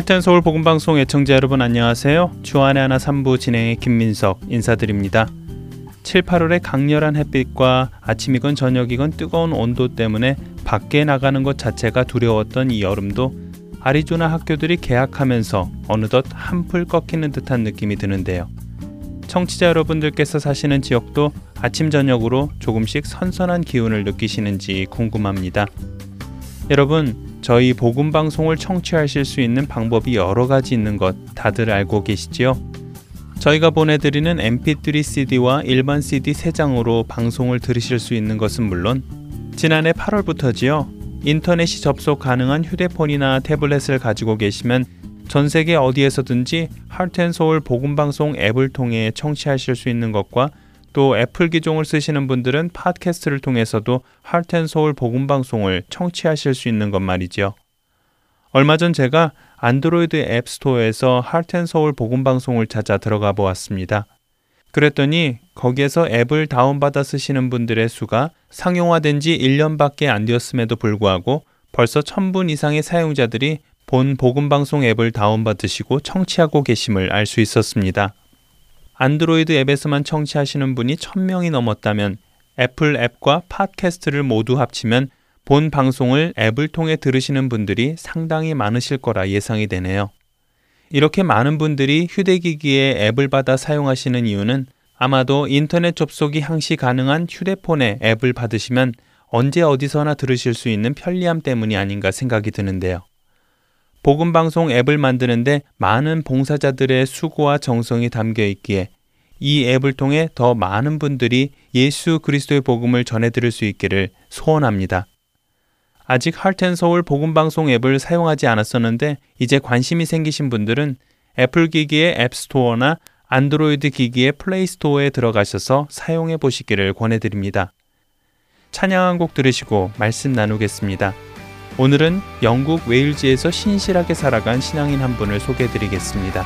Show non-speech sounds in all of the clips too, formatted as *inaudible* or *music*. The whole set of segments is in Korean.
할텐 서울 복음 방송 애청자 여러분 안녕하세요. 주안의 하나 3부 진행의 김민석 인사드립니다. 7, 8월의 강렬한 햇빛과 아침이건 저녁이건 뜨거운 온도 때문에 밖에 나가는 것 자체가 두려웠던 이 여름도 아리조나 학교들이 개학하면서 어느덧 한풀 꺾이는 듯한 느낌이 드는데요. 청취자 여러분들께서 사시는 지역도 아침 저녁으로 조금씩 선선한 기운을 느끼시는지 궁금합니다. 여러분 저희 복음 방송을 청취하실 수 있는 방법이 여러 가지 있는 것 다들 알고 계시지요? 저희가 보내드리는 MP3 CD와 일반 CD 3장으로 방송을 들으실 수 있는 것은 물론 지난해 8월부터지요. 인터넷이 접속 가능한 휴대폰이나 태블릿을 가지고 계시면 전 세계 어디에서든지 하트앤서울 복음방송 앱을 통해 청취하실 수 있는 것과 또 애플 기종을 쓰시는 분들은 팟캐스트를 통해서도 하트앤서울 복음 방송을 청취하실 수 있는 것 말이죠. 얼마 전 제가 안드로이드 앱 스토어에서 하트앤서울 복음 방송을 찾아 들어가 보았습니다. 그랬더니 거기에서 앱을 다운받아 쓰시는 분들의 수가 상용화된 지 1년밖에 안 되었음에도 불구하고 벌써 1000분 이상의 사용자들이 본 복음방송 앱을 다운받으시고 청취하고 계심을 알 수 있었습니다. 안드로이드 앱에서만 청취하시는 분이 1000명이 넘었다면 애플 앱과 팟캐스트를 모두 합치면 본 방송을 앱을 통해 들으시는 분들이 상당히 많으실 거라 예상이 되네요. 이렇게 많은 분들이 휴대기기에 앱을 받아 사용하시는 이유는 아마도 인터넷 접속이 항시 가능한 휴대폰에 앱을 받으시면 언제 어디서나 들으실 수 있는 편리함 때문이 아닌가 생각이 드는데요. 복음방송 앱을 만드는데 많은 봉사자들의 수고와 정성이 담겨 있기에 이 앱을 통해 더 많은 분들이 예수 그리스도의 복음을 전해 들을 수 있기를 소원합니다. 아직 할텐서울 복음방송 앱을 사용하지 않았었는데 이제 관심이 생기신 분들은 애플 기기의 앱스토어나 안드로이드 기기의 플레이스토어에 들어가셔서 사용해 보시기를 권해드립니다. 찬양 한 곡 들으시고 말씀 나누겠습니다. 오늘은 영국 웨일즈에서 신실하게 살아간 신앙인 한 분을 소개해 드리겠습니다.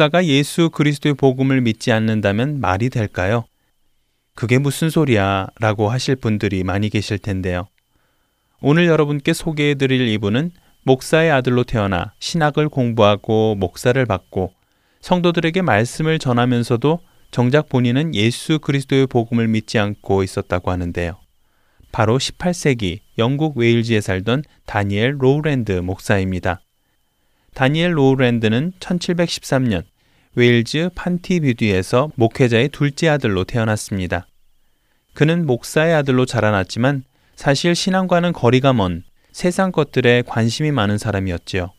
목사가 예수 그리스도의 복음을 믿지 않는다면 말이 될까요? 그게 무슨 소리야? 라고 하실 분들이 많이 계실 텐데요. 오늘 여러분께 소개해 드릴 이분은 목사의 아들로 태어나 신학을 공부하고 목사를 받고 성도들에게 말씀을 전하면서도 정작 본인은 예수 그리스도의 복음을 믿지 않고 있었다고 하는데요. 바로 18세기 영국 웨일즈에 살던 다니엘 로우랜드 목사입니다. 다니엘 로우랜드는 1713년 웨일즈 판티비디에서 목회자의 둘째 아들로 태어났습니다. 그는 목사의 아들로 자라났지만 사실 신앙과는 거리가 먼 세상 것들에 관심이 많은 사람이었지요.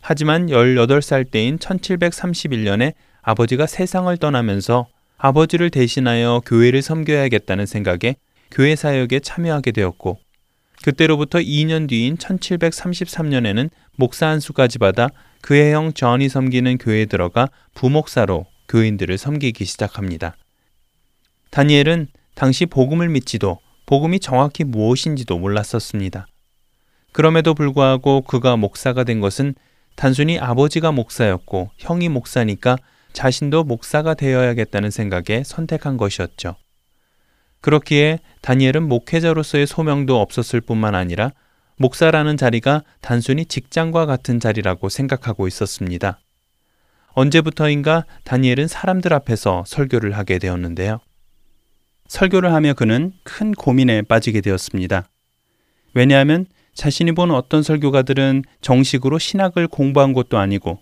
하지만 18살 때인 1731년에 아버지가 세상을 떠나면서 아버지를 대신하여 교회를 섬겨야겠다는 생각에 교회 사역에 참여하게 되었고 그때로부터 2년 뒤인 1733년에는 목사 한 수까지 받아 그의 형 전이 섬기는 교회에 들어가 부목사로 교인들을 섬기기 시작합니다. 다니엘은 당시 복음을 믿지도 복음이 정확히 무엇인지도 몰랐었습니다. 그럼에도 불구하고 그가 목사가 된 것은 단순히 아버지가 목사였고 형이 목사니까 자신도 목사가 되어야겠다는 생각에 선택한 것이었죠. 그렇기에 다니엘은 목회자로서의 소명도 없었을 뿐만 아니라 목사라는 자리가 단순히 직장과 같은 자리라고 생각하고 있었습니다. 언제부터인가 다니엘은 사람들 앞에서 설교를 하게 되었는데요. 설교를 하며 그는 큰 고민에 빠지게 되었습니다. 왜냐하면 자신이 본 어떤 설교가들은 정식으로 신학을 공부한 것도 아니고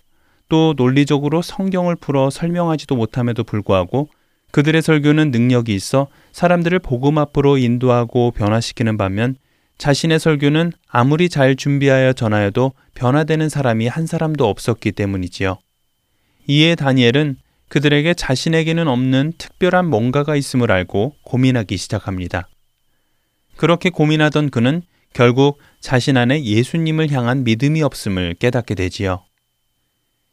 또 논리적으로 성경을 풀어 설명하지도 못함에도 불구하고 그들의 설교는 능력이 있어 사람들을 복음 앞으로 인도하고 변화시키는 반면 자신의 설교는 아무리 잘 준비하여 전하여도 변화되는 사람이 한 사람도 없었기 때문이지요. 이에 다니엘은 그들에게 자신에게는 없는 특별한 뭔가가 있음을 알고 고민하기 시작합니다. 그렇게 고민하던 그는 결국 자신 안에 예수님을 향한 믿음이 없음을 깨닫게 되지요.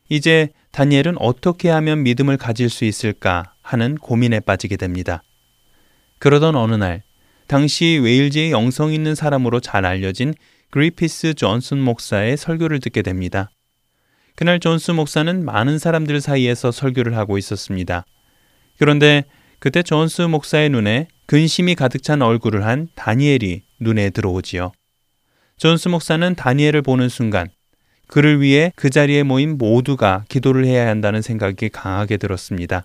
이제 다니엘은 어떻게 하면 믿음을 가질 수 있을까 하는 고민에 빠지게 됩니다. 그러던 어느 날, 당시 웨일즈의 영성 있는 사람으로 잘 알려진 그리피스 존슨 목사의 설교를 듣게 됩니다. 그날 존스 목사는 많은 사람들 사이에서 설교를 하고 있었습니다. 그런데 그때 존스 목사의 눈에 근심이 가득 찬 얼굴을 한 다니엘이 눈에 들어오지요. 존스 목사는 다니엘을 보는 순간 그를 위해 그 자리에 모인 모두가 기도를 해야 한다는 생각이 강하게 들었습니다.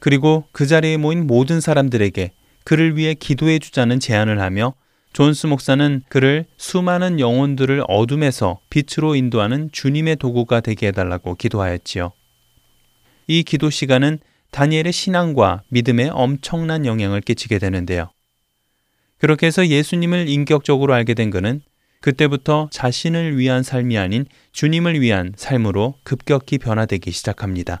그리고 그 자리에 모인 모든 사람들에게 그를 위해 기도해 주자는 제안을 하며 존스 목사는 그를 수많은 영혼들을 어둠에서 빛으로 인도하는 주님의 도구가 되게 해달라고 기도하였지요. 이 기도 시간은 다니엘의 신앙과 믿음에 엄청난 영향을 끼치게 되는데요. 그렇게 해서 예수님을 인격적으로 알게 된 그는 그때부터 자신을 위한 삶이 아닌 주님을 위한 삶으로 급격히 변화되기 시작합니다.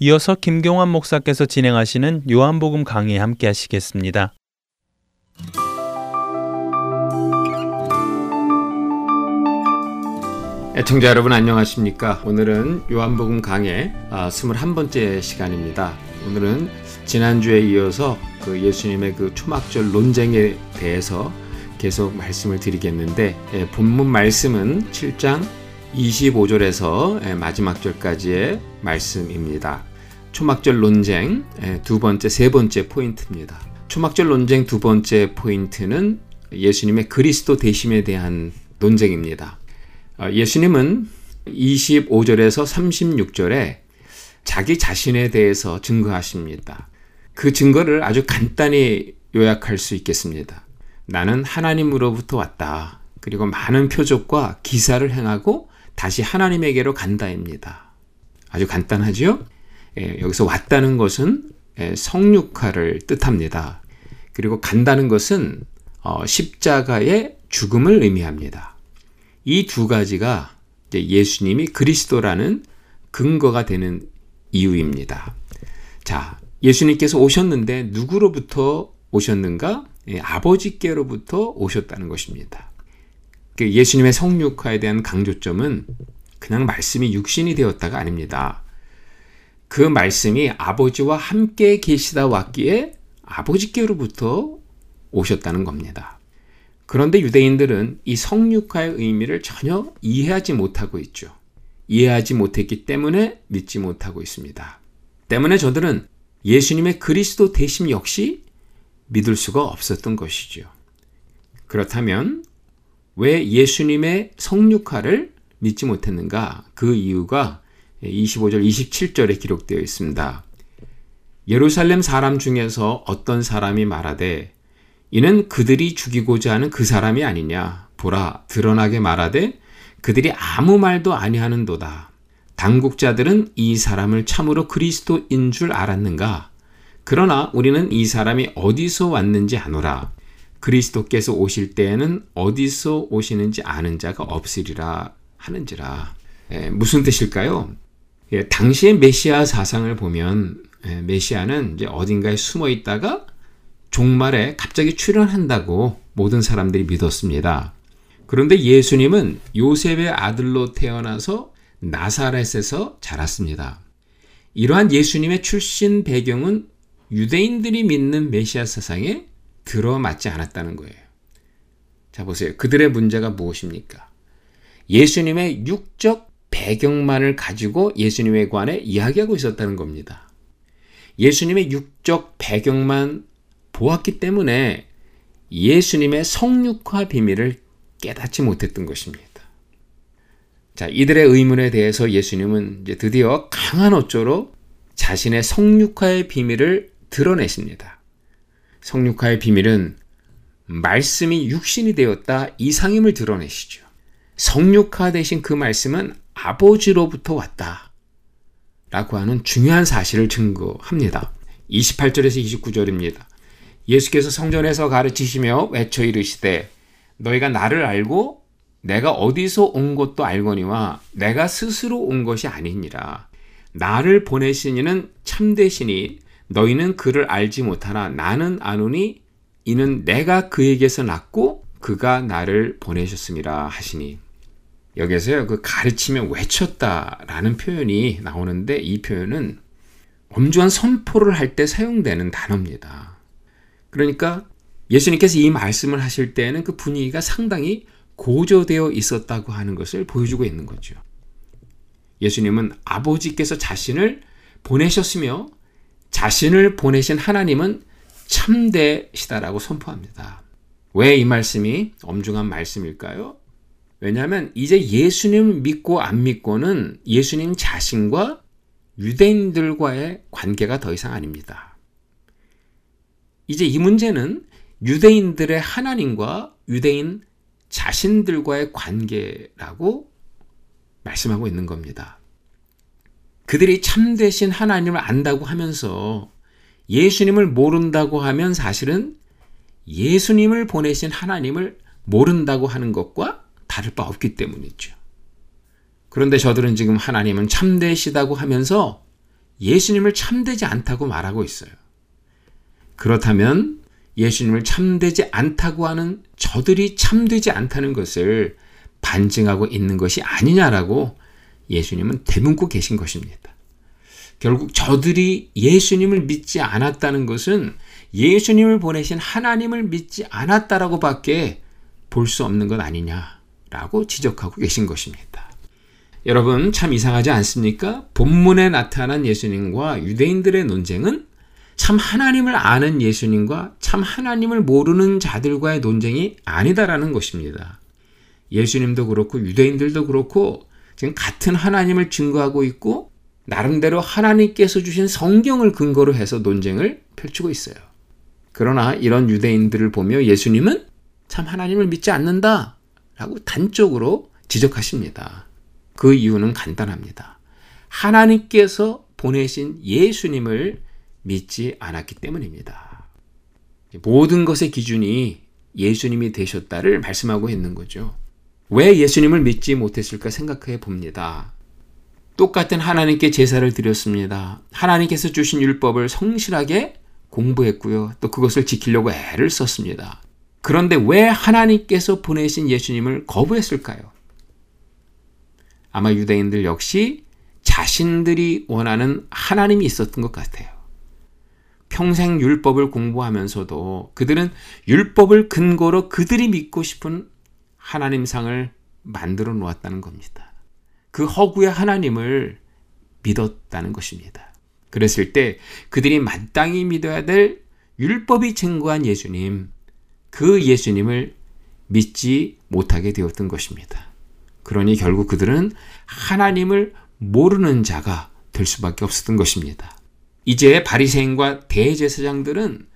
이어서 김경환 목사께서 진행하시는 요한복음 강의 함께 하시겠습니다. 애청자 여러분 안녕하십니까? 오늘은 요한복음 강의 21번째 아, 시간입니다. 오늘은 지난주에 이어서 그 예수님의 그 초막절 논쟁에 대해서 계속 말씀을 드리겠는데 예, 본문 말씀은 7장 25절에서 예, 마지막 절까지의 말씀입니다. 초막절 논쟁 예, 두 번째, 세 번째 포인트입니다. 초막절 논쟁 두 번째 포인트는 예수님의 그리스도 대심에 대한 논쟁입니다. 어, 예수님은 25절에서 36절에 자기 자신에 대해서 증거하십니다. 그 증거를 아주 간단히 요약할 수 있겠습니다. 나는 하나님으로부터 왔다. 그리고 많은 표적과 기사를 행하고 다시 하나님에게로 간다입니다. 아주 간단하죠? 예, 여기서 왔다는 것은 예, 성육화를 뜻합니다. 그리고 간다는 것은 어, 십자가의 죽음을 의미합니다. 이 두 가지가 예수님이 그리스도라는 근거가 되는 이유입니다. 자, 예수님께서 오셨는데 누구로부터 오셨는가? 예, 아버지께로부터 오셨다는 것입니다. 그 예수님의 성육화에 대한 강조점은 그냥 말씀이 육신이 되었다가 아닙니다. 그 말씀이 아버지와 함께 계시다 왔기에 아버지께로부터 오셨다는 겁니다. 그런데 유대인들은 이 성육화의 의미를 전혀 이해하지 못하고 있죠. 이해하지 못했기 때문에 믿지 못하고 있습니다. 때문에 저들은 예수님의 그리스도 대심 역시 믿을 수가 없었던 것이죠. 그렇다면 왜 예수님의 성육화를 믿지 못했는가? 그 이유가 25절, 27절에 기록되어 있습니다. 예루살렘 사람 중에서 어떤 사람이 말하되 이는 그들이 죽이고자 하는 그 사람이 아니냐 보라 드러나게 말하되 그들이 아무 말도 아니하는도다. 당국자들은 이 사람을 참으로 그리스도인 줄 알았는가? 그러나 우리는 이 사람이 어디서 왔는지 아노라. 그리스도께서 오실 때에는 어디서 오시는지 아는 자가 없으리라 하는지라. 에, 무슨 뜻일까요? 예, 당시의 메시아 사상을 보면 예, 메시아는 이제 어딘가에 숨어 있다가 종말에 갑자기 출현한다고 모든 사람들이 믿었습니다. 그런데 예수님은 요셉의 아들로 태어나서 나사렛에서 자랐습니다. 이러한 예수님의 출신 배경은 유대인들이 믿는 메시아 사상에 들어맞지 않았다는 거예요. 자, 보세요. 그들의 문제가 무엇입니까? 예수님의 육적 배경만을 가지고 예수님에 관해 이야기하고 있었다는 겁니다. 예수님의 육적 배경만 보았기 때문에 예수님의 성육화 비밀을 깨닫지 못했던 것입니다. 자, 이들의 의문에 대해서 예수님은 이제 드디어 강한 어조로 자신의 성육화의 비밀을 드러내십니다. 성육화의 비밀은 말씀이 육신이 되었다 이상임을 드러내시죠. 성육화 대신 그 말씀은 아버지로부터 왔다. 라고 하는 중요한 사실을 증거합니다. 28절에서 29절입니다. 예수께서 성전에서 가르치시며 외쳐 이르시되 너희가 나를 알고 내가 어디서 온 것도 알거니와 내가 스스로 온 것이 아니니라. 나를 보내신 이는 참되시니 너희는 그를 알지 못하나 나는 아노니 이는 내가 그에게서 났고 그가 나를 보내셨음이라 하시니. 여기서요, 그 가르치며 외쳤다라는 표현이 나오는데 이 표현은 엄중한 선포를 할 때 사용되는 단어입니다. 그러니까 예수님께서 이 말씀을 하실 때에는 그 분위기가 상당히 고조되어 있었다고 하는 것을 보여주고 있는 거죠. 예수님은 아버지께서 자신을 보내셨으며 자신을 보내신 하나님은 참되시다라고 선포합니다. 왜 이 말씀이 엄중한 말씀일까요? 왜냐하면 이제 예수님을 믿고 안 믿고는 예수님 자신과 유대인들과의 관계가 더 이상 아닙니다. 이제 이 문제는 유대인들의 하나님과 유대인 자신들과의 관계라고 말씀하고 있는 겁니다. 그들이 참되신 하나님을 안다고 하면서 예수님을 모른다고 하면 사실은 예수님을 보내신 하나님을 모른다고 하는 것과 다를 바 없기 때문이죠. 그런데 저들은 지금 하나님은 참되시다고 하면서 예수님을 참되지 않다고 말하고 있어요. 그렇다면 예수님을 참되지 않다고 하는 저들이 참되지 않다는 것을 반증하고 있는 것이 아니냐라고 예수님은 대문고 계신 것입니다. 결국 저들이 예수님을 믿지 않았다는 것은 예수님을 보내신 하나님을 믿지 않았다라고 밖에 볼 수 없는 것 아니냐 라고 지적하고 계신 것입니다. 여러분 참 이상하지 않습니까? 본문에 나타난 예수님과 유대인들의 논쟁은 참 하나님을 아는 예수님과 참 하나님을 모르는 자들과의 논쟁이 아니다라는 것입니다. 예수님도 그렇고 유대인들도 그렇고 지금 같은 하나님을 증거하고 있고 나름대로 하나님께서 주신 성경을 근거로 해서 논쟁을 펼치고 있어요. 그러나 이런 유대인들을 보며 예수님은 참 하나님을 믿지 않는다 라고 단적으로 지적하십니다. 그 이유는 간단합니다. 하나님께서 보내신 예수님을 믿지 않았기 때문입니다. 모든 것의 기준이 예수님이 되셨다를 말씀하고 있는 거죠. 왜 예수님을 믿지 못했을까 생각해 봅니다. 똑같은 하나님께 제사를 드렸습니다. 하나님께서 주신 율법을 성실하게 공부했고요. 또 그것을 지키려고 애를 썼습니다. 그런데 왜 하나님께서 보내신 예수님을 거부했을까요? 아마 유대인들 역시 자신들이 원하는 하나님이 있었던 것 같아요. 평생 율법을 공부하면서도 그들은 율법을 근거로 그들이 믿고 싶은 하나님상을 만들어 놓았다는 겁니다. 그 허구의 하나님을 믿었다는 것입니다. 그랬을 때 그들이 마땅히 믿어야 될 율법이 증거한 예수님, 그 예수님을 믿지 못하게 되었던 것입니다. 그러니 결국 그들은 하나님을 모르는 자가 될 수밖에 없었던 것입니다. 이제 바리새인과 대제사장들은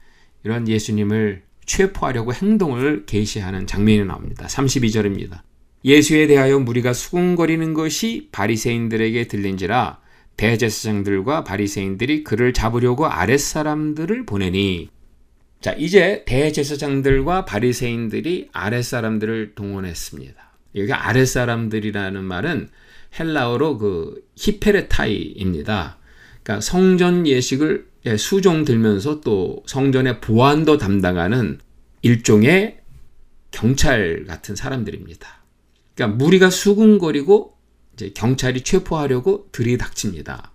이런 예수님을 체포하려고 행동을 개시하는 장면이 나옵니다. 32절입니다. 예수에 대하여 무리가 수군거리는 것이 바리새인들에게 들린지라 대제사장들과 바리새인들이 그를 잡으려고 아랫사람들을 보내니 자, 이제 대제사장들과 바리새인들이 아랫사람들을 동원했습니다. 여기 아랫사람들이라는 말은 헬라어로 그 히페레타이입니다. 그러니까 성전 예식을 예, 수종 들면서 또 성전의 보안도 담당하는 일종의 경찰 같은 사람들입니다. 그러니까 무리가 수군거리고 이제 경찰이 체포하려고 들이닥칩니다.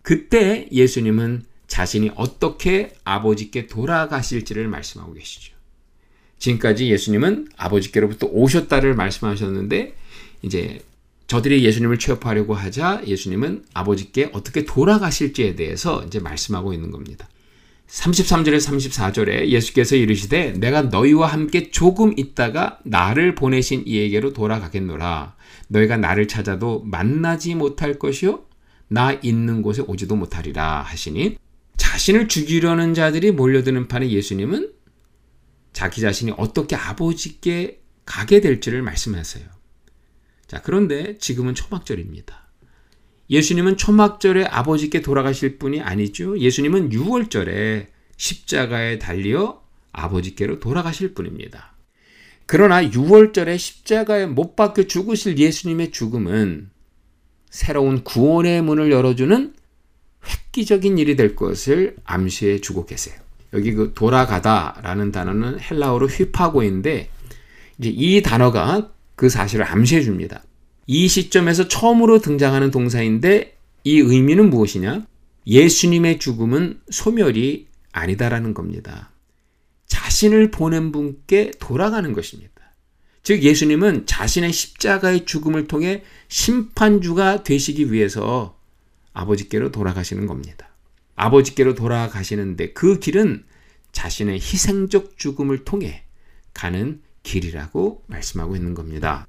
그때 예수님은 자신이 어떻게 아버지께 돌아가실지를 말씀하고 계시죠. 지금까지 예수님은 아버지께로부터 오셨다를 말씀하셨는데 이제 저들이 예수님을 취업하려고 하자 예수님은 아버지께 어떻게 돌아가실지에 대해서 이제 말씀하고 있는 겁니다. 33절에 34절에 예수께서 이르시되 내가 너희와 함께 조금 있다가 나를 보내신 이에게로 돌아가겠노라. 너희가 나를 찾아도 만나지 못할 것이요 나 있는 곳에 오지도 못하리라 하시니 자신을 죽이려는 자들이 몰려드는 판에 예수님은 자기 자신이 어떻게 아버지께 가게 될지를 말씀하세요. 자, 그런데 지금은 초막절입니다. 예수님은 초막절에 아버지께 돌아가실 분이 아니죠. 예수님은 6월절에 십자가에 달려 아버지께로 돌아가실 분입니다. 그러나 6월절에 십자가에 못 박혀 죽으실 예수님의 죽음은 새로운 구원의 문을 열어주는 획기적인 일이 될 것을 암시해 주고 계세요. 여기 그 돌아가다라는 단어는 헬라어로 휘파고인데 이제 이 단어가 그 사실을 암시해 줍니다. 이 시점에서 처음으로 등장하는 동사인데 이 의미는 무엇이냐? 예수님의 죽음은 소멸이 아니다라는 겁니다. 자신을 보낸 분께 돌아가는 것입니다. 즉 예수님은 자신의 십자가의 죽음을 통해 심판주가 되시기 위해서 아버지께로 돌아가시는 겁니다. 아버지께로 돌아가시는데 그 길은 자신의 희생적 죽음을 통해 가는 길이라고 말씀하고 있는 겁니다.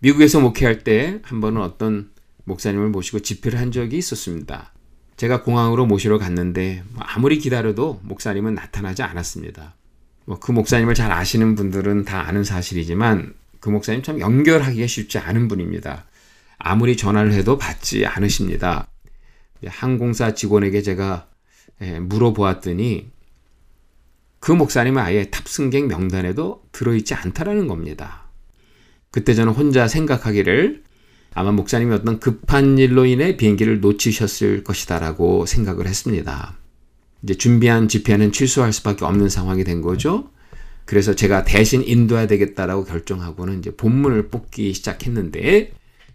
미국에서 목회할 때 한 번은 어떤 목사님을 모시고 집회를 한 적이 있었습니다. 제가 공항으로 모시러 갔는데 뭐 아무리 기다려도 목사님은 나타나지 않았습니다. 뭐그 목사님을 잘 아시는 분들은 다 아는 사실이지만 그 목사님 참 연결하기가 쉽지 않은 분입니다. 아무리 전화를 해도 받지 않으십니다. 항공사 직원에게 제가 예, 물어보았더니 그 목사님은 아예 탑승객 명단에도 들어있지 않다라는 겁니다. 그때 저는 혼자 생각하기를 아마 목사님이 어떤 급한 일로 인해 비행기를 놓치셨을 것이다라고 생각을 했습니다. 이제 준비한 집회는 취소할 수밖에 없는 상황이 된 거죠. 그래서 제가 대신 인도해야 되겠다라고 결정하고는 이제 본문을 뽑기 시작했는데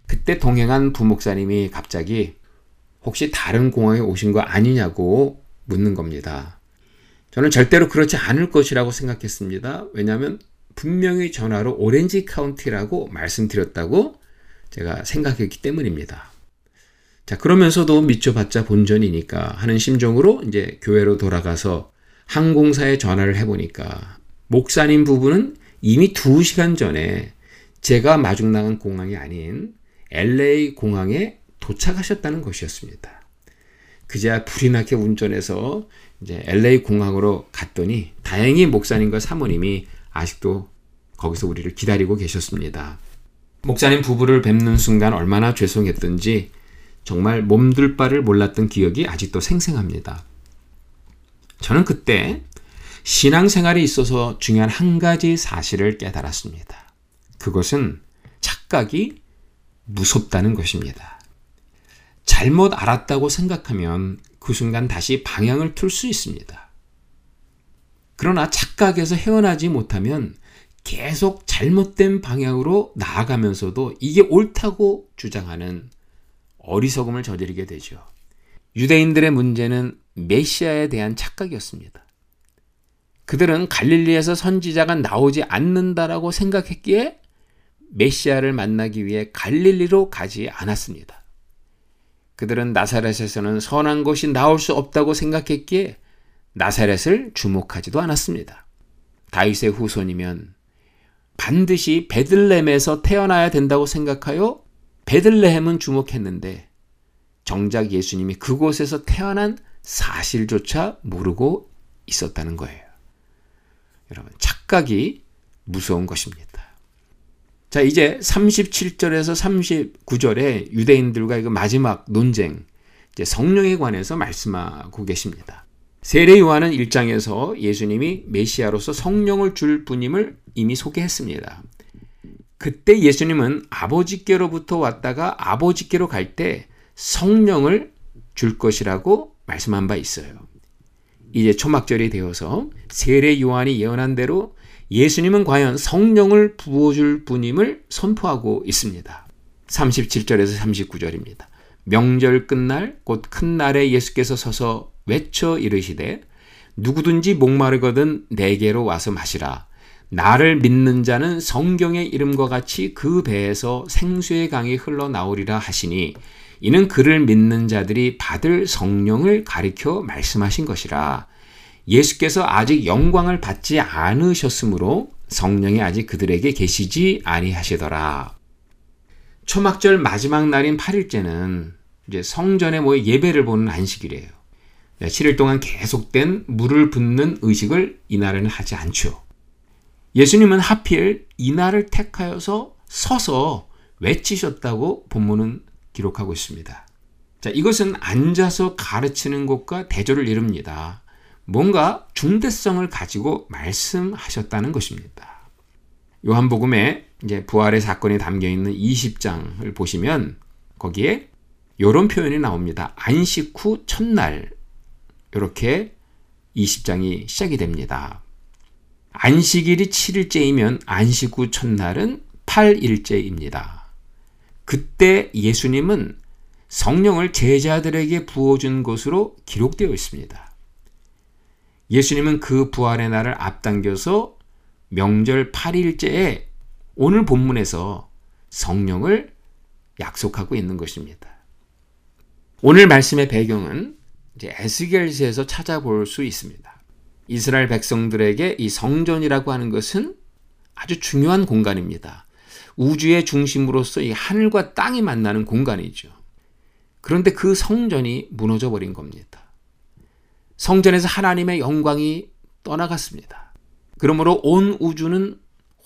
그때 동행한 부목사님이 갑자기 혹시 다른 공항에 오신 거 아니냐고 묻는 겁니다. 저는 절대로 그렇지 않을 것이라고 생각했습니다. 왜냐하면 분명히 전화로 오렌지 카운티라고 말씀드렸다고 제가 생각했기 때문입니다. 자, 그러면서도 미쳐봤자 본전이니까 하는 심정으로 이제 교회로 돌아가서 항공사에 전화를 해보니까 목사님 부부는 이미 두 시간 전에 제가 마중 나간 공항이 아닌 LA 공항에 도착하셨다는 것이었습니다. 그제야 불이 나게 운전해서 이제 LA 공항으로 갔더니 다행히 목사님과 사모님이 아직도 거기서 우리를 기다리고 계셨습니다. 목사님 부부를 뵙는 순간 얼마나 죄송했던지 정말 몸둘 바를 몰랐던 기억이 아직도 생생합니다. 저는 그때 신앙생활에 있어서 중요한 한 가지 사실을 깨달았습니다. 그것은 착각이 무섭다는 것입니다. 잘못 알았다고 생각하면 그 순간 다시 방향을 틀 수 있습니다. 그러나 착각에서 헤어나지 못하면 계속 잘못된 방향으로 나아가면서도 이게 옳다고 주장하는 어리석음을 저지르게 되죠. 유대인들의 문제는 메시아에 대한 착각이었습니다. 그들은 갈릴리에서 선지자가 나오지 않는다라고 생각했기에 메시아를 만나기 위해 갈릴리로 가지 않았습니다. 그들은 나사렛에서는 선한 것이 나올 수 없다고 생각했기에 나사렛을 주목하지도 않았습니다. 다윗의 후손이면 반드시 베들렘에서 태어나야 된다고 생각하여 베들레헴은 주목했는데 정작 예수님이 그곳에서 태어난 사실조차 모르고 있었다는 거예요. 여러분, 착각이 무서운 것입니다. 자, 이제 37절에서 39절에 유대인들과 그 마지막 논쟁, 이제 성령에 관해서 말씀하고 계십니다. 세례 요한은 1장에서 예수님이 메시아로서 성령을 줄 분임을 이미 소개했습니다. 그때 예수님은 아버지께로부터 왔다가 아버지께로 갈 때 성령을 줄 것이라고 말씀한 바 있어요. 이제 초막절이 되어서 세례 요한이 예언한 대로 예수님은 과연 성령을 부어줄 분임을 선포하고 있습니다. 37절에서 39절입니다. 명절 끝날 곧 큰 날에 예수께서 서서 외쳐 이르시되 누구든지 목마르거든 내게로 와서 마시라. 나를 믿는 자는 성경의 이름과 같이 그 배에서 생수의 강이 흘러나오리라 하시니 이는 그를 믿는 자들이 받을 성령을 가리켜 말씀하신 것이라. 예수께서 아직 영광을 받지 않으셨으므로 성령이 아직 그들에게 계시지 아니하시더라. 초막절 마지막 날인 8일째는 이제 성전에 모여 예배를 보는 안식이래요. 7일 동안 계속된 물을 붓는 의식을 이날에는 하지 않죠. 예수님은 하필 이날을 택하여서 서서 외치셨다고 본문은 기록하고 있습니다. 자, 이것은 앉아서 가르치는 것과 대조를 이룹니다. 뭔가 중대성을 가지고 말씀하셨다는 것입니다. 요한복음에 이제 부활의 사건이 담겨 있는 20장을 보시면 거기에 이런 표현이 나옵니다. 안식 후 첫날 이렇게 20장이 시작이 됩니다. 안식일이 7일째이면 안식 후 첫날은 8일째입니다. 그때 예수님은 성령을 제자들에게 부어준 것으로 기록되어 있습니다. 예수님은 그 부활의 날을 앞당겨서 명절 8일째에 오늘 본문에서 성령을 약속하고 있는 것입니다. 오늘 말씀의 배경은 이제 에스겔서에서 찾아볼 수 있습니다. 이스라엘 백성들에게 이 성전이라고 하는 것은 아주 중요한 공간입니다. 우주의 중심으로서 이 하늘과 땅이 만나는 공간이죠. 그런데 그 성전이 무너져 버린 겁니다. 성전에서 하나님의 영광이 떠나갔습니다. 그러므로 온 우주는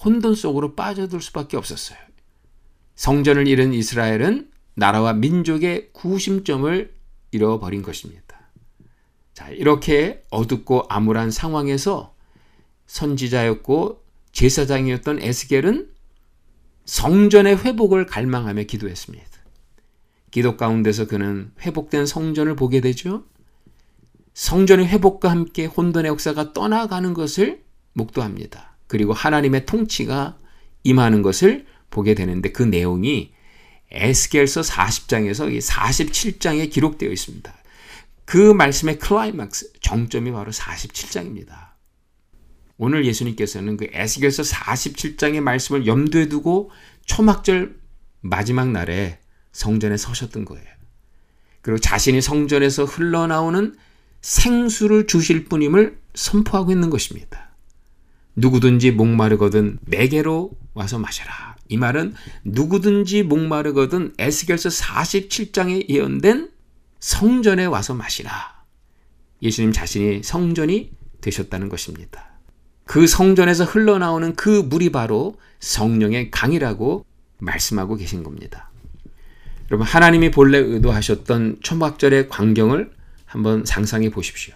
혼돈 속으로 빠져들 수밖에 없었어요. 성전을 잃은 이스라엘은 나라와 민족의 구심점을 잃어버린 것입니다. 자, 이렇게 어둡고 암울한 상황에서 선지자였고 제사장이었던 에스겔은 성전의 회복을 갈망하며 기도했습니다. 기도 가운데서 그는 회복된 성전을 보게 되죠. 성전의 회복과 함께 혼돈의 역사가 떠나가는 것을 목도합니다. 그리고 하나님의 통치가 임하는 것을 보게 되는데 그 내용이 에스겔서 40장에서 47장에 기록되어 있습니다. 그 말씀의 클라이막스 정점이 바로 47장입니다. 오늘 예수님께서는 그 에스겔서 47장의 말씀을 염두에 두고 초막절 마지막 날에 성전에 서셨던 거예요. 그리고 자신이 성전에서 흘러나오는 생수를 주실 분임을 선포하고 있는 것입니다. 누구든지 목마르거든 내게로 와서 마셔라. 이 말은 누구든지 목마르거든 에스겔서 47장에 예언된 성전에 와서 마시라. 예수님 자신이 성전이 되셨다는 것입니다. 그 성전에서 흘러나오는 그 물이 바로 성령의 강이라고 말씀하고 계신 겁니다. 여러분, 하나님이 본래 의도하셨던 초막절의 광경을 한번 상상해 보십시오.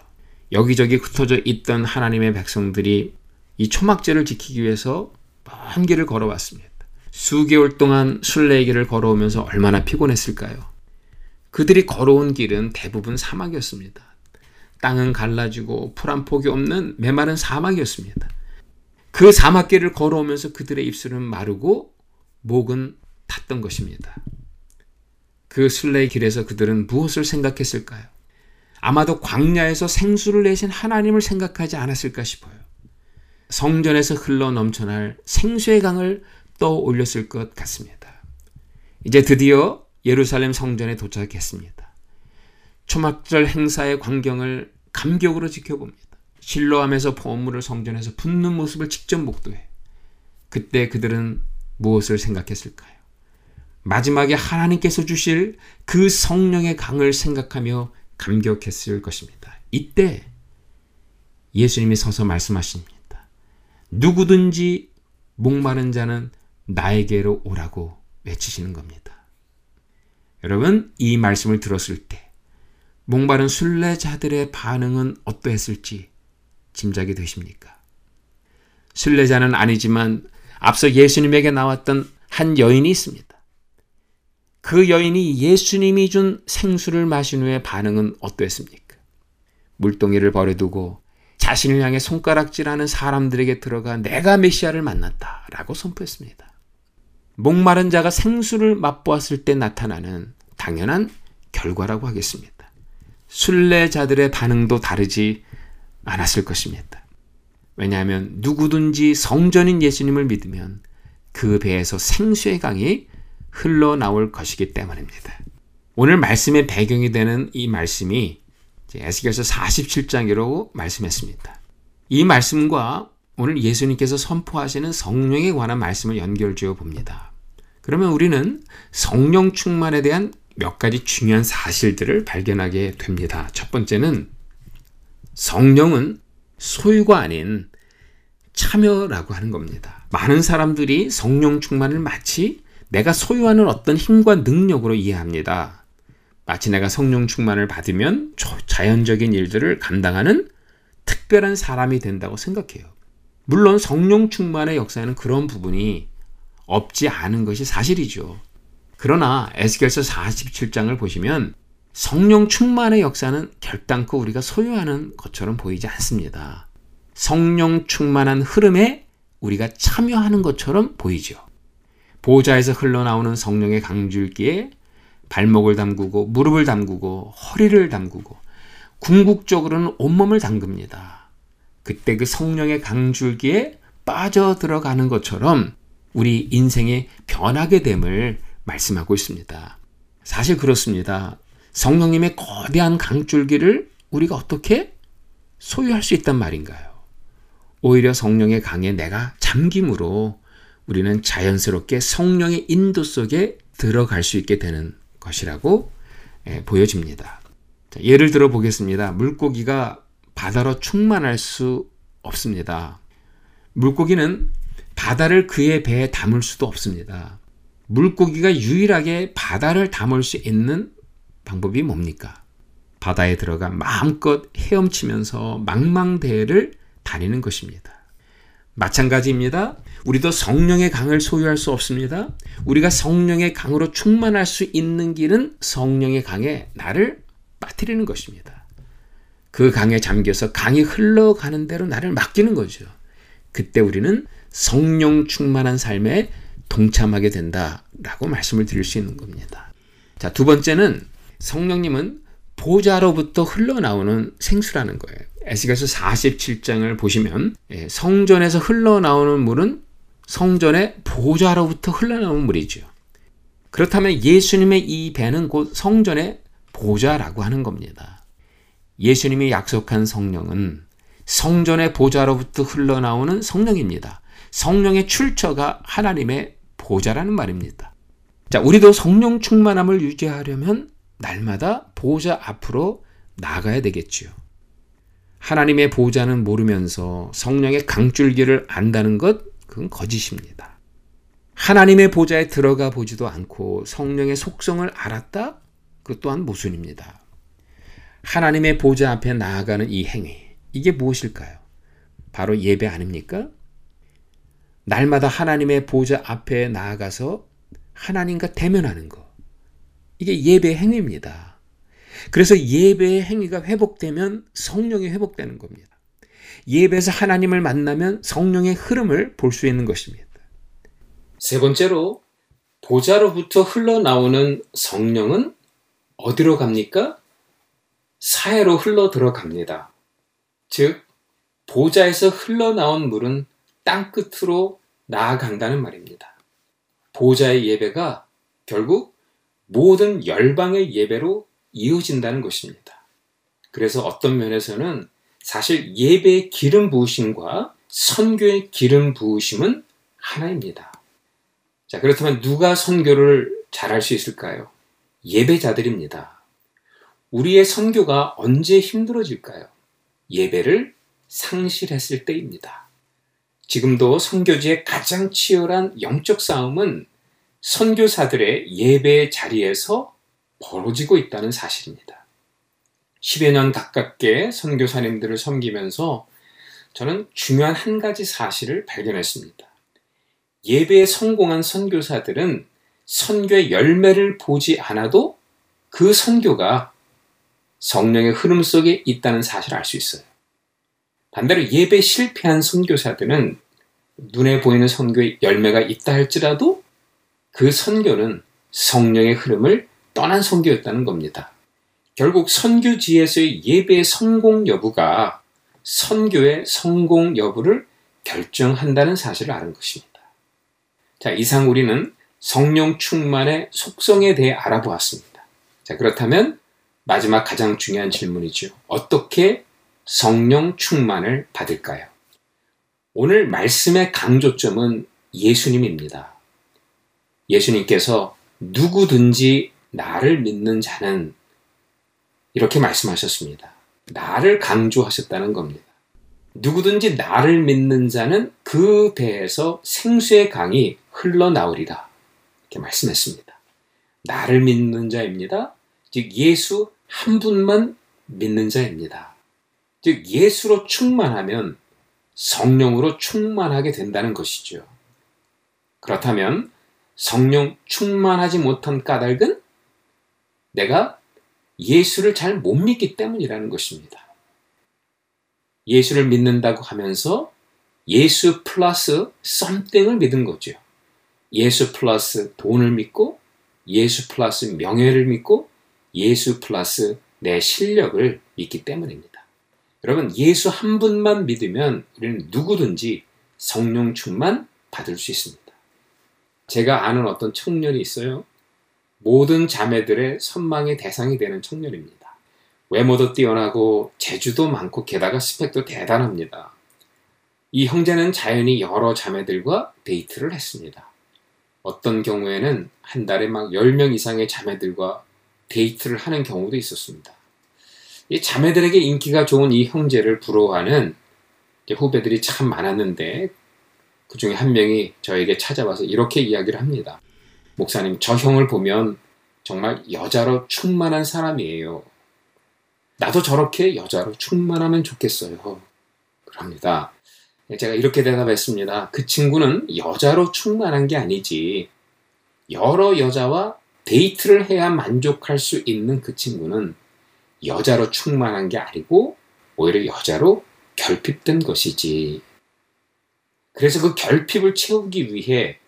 여기저기 흩어져 있던 하나님의 백성들이 이 초막절을 지키기 위해서 먼 길을 걸어왔습니다. 수개월 동안 순례의 길을 걸어오면서 얼마나 피곤했을까요? 그들이 걸어온 길은 대부분 사막이었습니다. 땅은 갈라지고 풀 한 폭이 없는 메마른 사막이었습니다. 그 사막길을 걸어오면서 그들의 입술은 마르고 목은 탔던 것입니다. 그 순례의 길에서 그들은 무엇을 생각했을까요? 아마도 광야에서 생수를 내신 하나님을 생각하지 않았을까 싶어요. 성전에서 흘러 넘쳐날 생수의 강을 떠올렸을 것 같습니다. 이제 드디어 예루살렘 성전에 도착했습니다. 초막절 행사의 광경을 감격으로 지켜봅니다. 실로함에서 보물을 성전에서 붓는 모습을 직접 목도해. 그때 그들은 무엇을 생각했을까요? 마지막에 하나님께서 주실 그 성령의 강을 생각하며 감격했을 것입니다. 이때 예수님이 서서 말씀하십니다. 누구든지 목마른 자는 나에게로 오라고 외치시는 겁니다. 여러분, 이 말씀을 들었을 때 목마른 순례자들의 반응은 어떠했을지 짐작이 되십니까? 순례자는 아니지만 앞서 예수님에게 나왔던 한 여인이 있습니다. 그 여인이 예수님이 준 생수를 마신 후에 반응은 어떠했습니까? 물동이를 버려두고 자신을 향해 손가락질하는 사람들에게 들어가 내가 메시아를 만났다 라고 선포했습니다. 목마른 자가 생수를 맛보았을 때 나타나는 당연한 결과라고 하겠습니다. 순례자들의 반응도 다르지 않았을 것입니다. 왜냐하면 누구든지 성전인 예수님을 믿으면 그 배에서 생수의 강이 흘러나올 것이기 때문입니다. 오늘 말씀의 배경이 되는 이 말씀이 에스겔서 47장이라고 말씀했습니다. 이 말씀과 오늘 예수님께서 선포하시는 성령에 관한 말씀을 연결지어 봅니다. 그러면 우리는 성령 충만에 대한 몇 가지 중요한 사실들을 발견하게 됩니다. 첫 번째는 성령은 소유가 아닌 참여라고 하는 겁니다. 많은 사람들이 성령 충만을 마치 내가 소유하는 어떤 힘과 능력으로 이해합니다. 마치 내가 성령 충만을 받으면 자연적인 일들을 감당하는 특별한 사람이 된다고 생각해요. 물론 성령 충만의 역사에는 그런 부분이 없지 않은 것이 사실이죠. 그러나 에스겔서 47장을 보시면 성령 충만의 역사는 결단코 우리가 소유하는 것처럼 보이지 않습니다. 성령 충만한 흐름에 우리가 참여하는 것처럼 보이죠. 보좌에서 흘러나오는 성령의 강줄기에 발목을 담그고 무릎을 담그고 허리를 담그고 궁극적으로는 온몸을 담급니다. 그때 그 성령의 강줄기에 빠져 들어가는 것처럼 우리 인생이 변하게 됨을 말씀하고 있습니다. 사실 그렇습니다. 성령님의 거대한 강줄기를 우리가 어떻게 소유할 수 있단 말인가요? 오히려 성령의 강에 내가 잠김으로 우리는 자연스럽게 성령의 인도 속에 들어갈 수 있게 되는 것이라고 예, 보여집니다. 자, 예를 들어 보겠습니다. 물고기가 바다로 충만할 수 없습니다. 물고기는 바다를 그의 배에 담을 수도 없습니다. 물고기가 유일하게 바다를 담을 수 있는 방법이 뭡니까? 바다에 들어가 마음껏 헤엄치면서 망망대해를 다니는 것입니다. 마찬가지입니다. 우리도 성령의 강을 소유할 수 없습니다. 우리가 성령의 강으로 충만할 수 있는 길은 성령의 강에 나를 빠뜨리는 것입니다. 그 강에 잠겨서 강이 흘러가는 대로 나를 맡기는 거죠. 그때 우리는 성령 충만한 삶에 동참하게 된다라고 말씀을 드릴 수 있는 겁니다. 자, 두 번째는 성령님은 보좌로부터 흘러나오는 생수라는 거예요. 에스겔서 47장을 보시면 예, 성전에서 흘러나오는 물은 성전의 보좌로부터 흘러나오는 물이죠. 그렇다면 예수님의 이 배는 곧 성전의 보좌라고 하는 겁니다. 예수님이 약속한 성령은 성전의 보좌로부터 흘러나오는 성령입니다. 성령의 출처가 하나님의 보좌라는 말입니다. 자, 우리도 성령 충만함을 유지하려면 날마다 보좌 앞으로 나가야 되겠지요. 하나님의 보좌는 모르면서 성령의 강줄기를 안다는 것, 그건 거짓입니다. 하나님의 보좌에 들어가 보지도 않고 성령의 속성을 알았다? 그 또한 모순입니다. 하나님의 보좌 앞에 나아가는 이 행위, 이게 무엇일까요? 바로 예배 아닙니까? 날마다 하나님의 보좌 앞에 나아가서 하나님과 대면하는 것. 이게 예배 행위입니다. 그래서 예배의 행위가 회복되면 성령이 회복되는 겁니다. 예배에서 하나님을 만나면 성령의 흐름을 볼 수 있는 것입니다. 세 번째로 보좌로부터 흘러나오는 성령은 어디로 갑니까? 사해로 흘러 들어갑니다. 즉, 보좌에서 흘러나온 물은 땅 끝으로 나아간다는 말입니다. 보좌의 예배가 결국 모든 열방의 예배로 이어진다는 것입니다. 그래서 어떤 면에서는 사실 예배의 기름 부으심과 선교의 기름 부으심은 하나입니다. 자, 그렇다면 누가 선교를 잘할 수 있을까요? 예배자들입니다. 우리의 선교가 언제 힘들어질까요? 예배를 상실했을 때입니다. 지금도 선교지의 가장 치열한 영적 싸움은 선교사들의 예배 자리에서 벌어지고 있다는 사실입니다. 10여 년 가깝게 선교사님들을 섬기면서 저는 중요한 한 가지 사실을 발견했습니다. 예배에 성공한 선교사들은 선교의 열매를 보지 않아도 그 선교가 성령의 흐름 속에 있다는 사실을 알 수 있어요. 반대로 예배 실패한 선교사들은 눈에 보이는 선교의 열매가 있다 할지라도 그 선교는 성령의 흐름을 떠난 선교였다는 겁니다. 결국 선교지에서의 예배의 성공 여부가 선교의 성공 여부를 결정한다는 사실을 아는 것입니다. 자, 이상 우리는 성령 충만의 속성에 대해 알아보았습니다. 자, 그렇다면 마지막 가장 중요한 질문이죠. 어떻게 성령 충만을 받을까요? 오늘 말씀의 강조점은 예수님입니다. 예수님께서 누구든지 나를 믿는 자는 이렇게 말씀하셨습니다. 나를 강조하셨다는 겁니다. 누구든지 나를 믿는 자는 그 배에서 생수의 강이 흘러나오리라. 이렇게 말씀했습니다. 나를 믿는 자입니다. 즉, 예수 한 분만 믿는 자입니다. 즉, 예수로 충만하면 성령으로 충만하게 된다는 것이죠. 그렇다면 성령 충만하지 못한 까닭은 내가 예수를 잘 못 믿기 때문이라는 것입니다. 예수를 믿는다고 하면서 예수 플러스 썸띵을 믿은 거죠. 예수 플러스 돈을 믿고 예수 플러스 명예를 믿고 예수 플러스 내 실력을 믿기 때문입니다. 여러분, 예수 한 분만 믿으면 우리는 누구든지 성령 충만 받을 수 있습니다. 제가 아는 어떤 청년이 있어요. 모든 자매들의 선망의 대상이 되는 청년입니다. 외모도 뛰어나고 재주도 많고 게다가 스펙도 대단합니다. 이 형제는 자연히 여러 자매들과 데이트를 했습니다. 어떤 경우에는 한 달에 막 10명 이상의 자매들과 데이트를 하는 경우도 있었습니다. 이 자매들에게 인기가 좋은 이 형제를 부러워하는 후배들이 참 많았는데 그 중에 한 명이 저에게 찾아와서 이렇게 이야기를 합니다. 목사님, 저 형을 보면 정말 여자로 충만한 사람이에요. 나도 저렇게 여자로 충만하면 좋겠어요. 그럽니다. 제가 이렇게 대답했습니다. 그 친구는 여자로 충만한 게 아니지. 여러 여자와 데이트를 해야 만족할 수 있는 그 친구는 여자로 충만한 게 아니고 오히려 여자로 결핍된 것이지. 그래서 그 결핍을 채우기 위해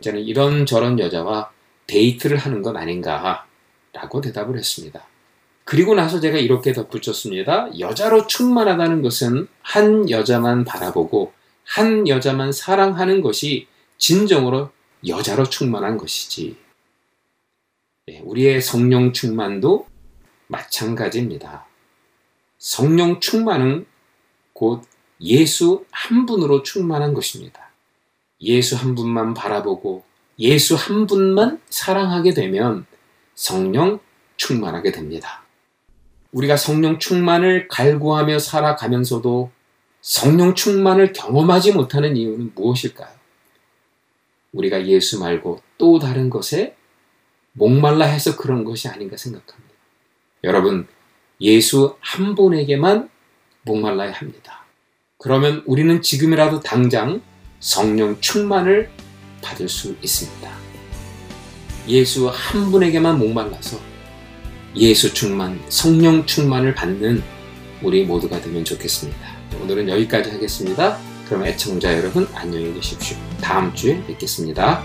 저는 이런저런 여자와 데이트를 하는 것 아닌가 라고 대답을 했습니다. 그리고 나서 제가 이렇게 덧붙였습니다. 여자로 충만하다는 것은 한 여자만 바라보고 한 여자만 사랑하는 것이 진정으로 여자로 충만한 것이지. 네, 우리의 성령 충만도 마찬가지입니다. 성령 충만은 곧 예수 한 분으로 충만한 것입니다. 예수 한 분만 바라보고 예수 한 분만 사랑하게 되면 성령 충만하게 됩니다. 우리가 성령 충만을 갈구하며 살아가면서도 성령 충만을 경험하지 못하는 이유는 무엇일까요? 우리가 예수 말고 또 다른 것에 목말라 해서 그런 것이 아닌가 생각합니다. 여러분, 예수 한 분에게만 목말라야 합니다. 그러면 우리는 지금이라도 당장 성령 충만을 받을 수 있습니다. 예수 한 분에게만 목말라서 예수 충만, 성령 충만을 받는 우리 모두가 되면 좋겠습니다. 오늘은 여기까지 하겠습니다. 그럼 애청자 여러분 안녕히 계십시오. 다음 주에 뵙겠습니다.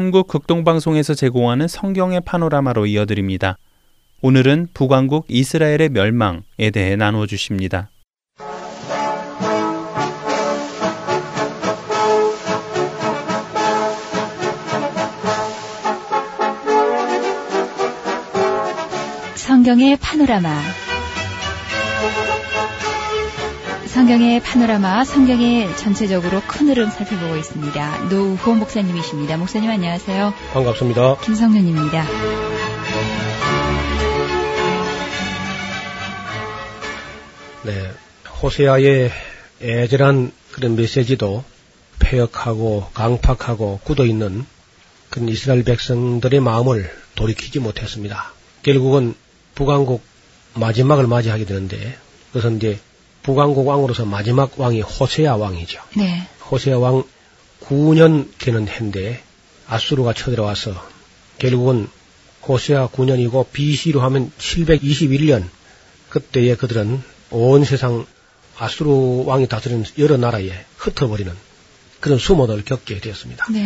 한국 극동방송에서 제공하는 성경의 파노라마로 이어드립니다. 오늘은 북왕국 이스라엘의 멸망에 대해 나누어 주십니다. 성경의 파노라마. 성경의 파노라마, 성경의 전체적으로 큰 흐름 살펴보고 있습니다. 노우호 목사님이십니다. 목사님 안녕하세요. 반갑습니다. 김성윤입니다. 네. 호세아의 애절한 그런 메시지도 폐역하고 강팍하고 굳어 있는 그런 이스라엘 백성들의 마음을 돌이키지 못했습니다. 결국은 북왕국 마지막을 맞이하게 되는데 그것은 이제 북왕국 왕으로서 마지막 왕이 호세아 왕이죠. 네. 호세아 왕 9년 되는 해인데 아수르가 쳐들어와서 결국은 호세아 9년이고 BC로 하면 721년 그때에 그들은 온 세상 아수르 왕이 다스리는 여러 나라에 흩어버리는 그런 수모를 겪게 되었습니다. 네.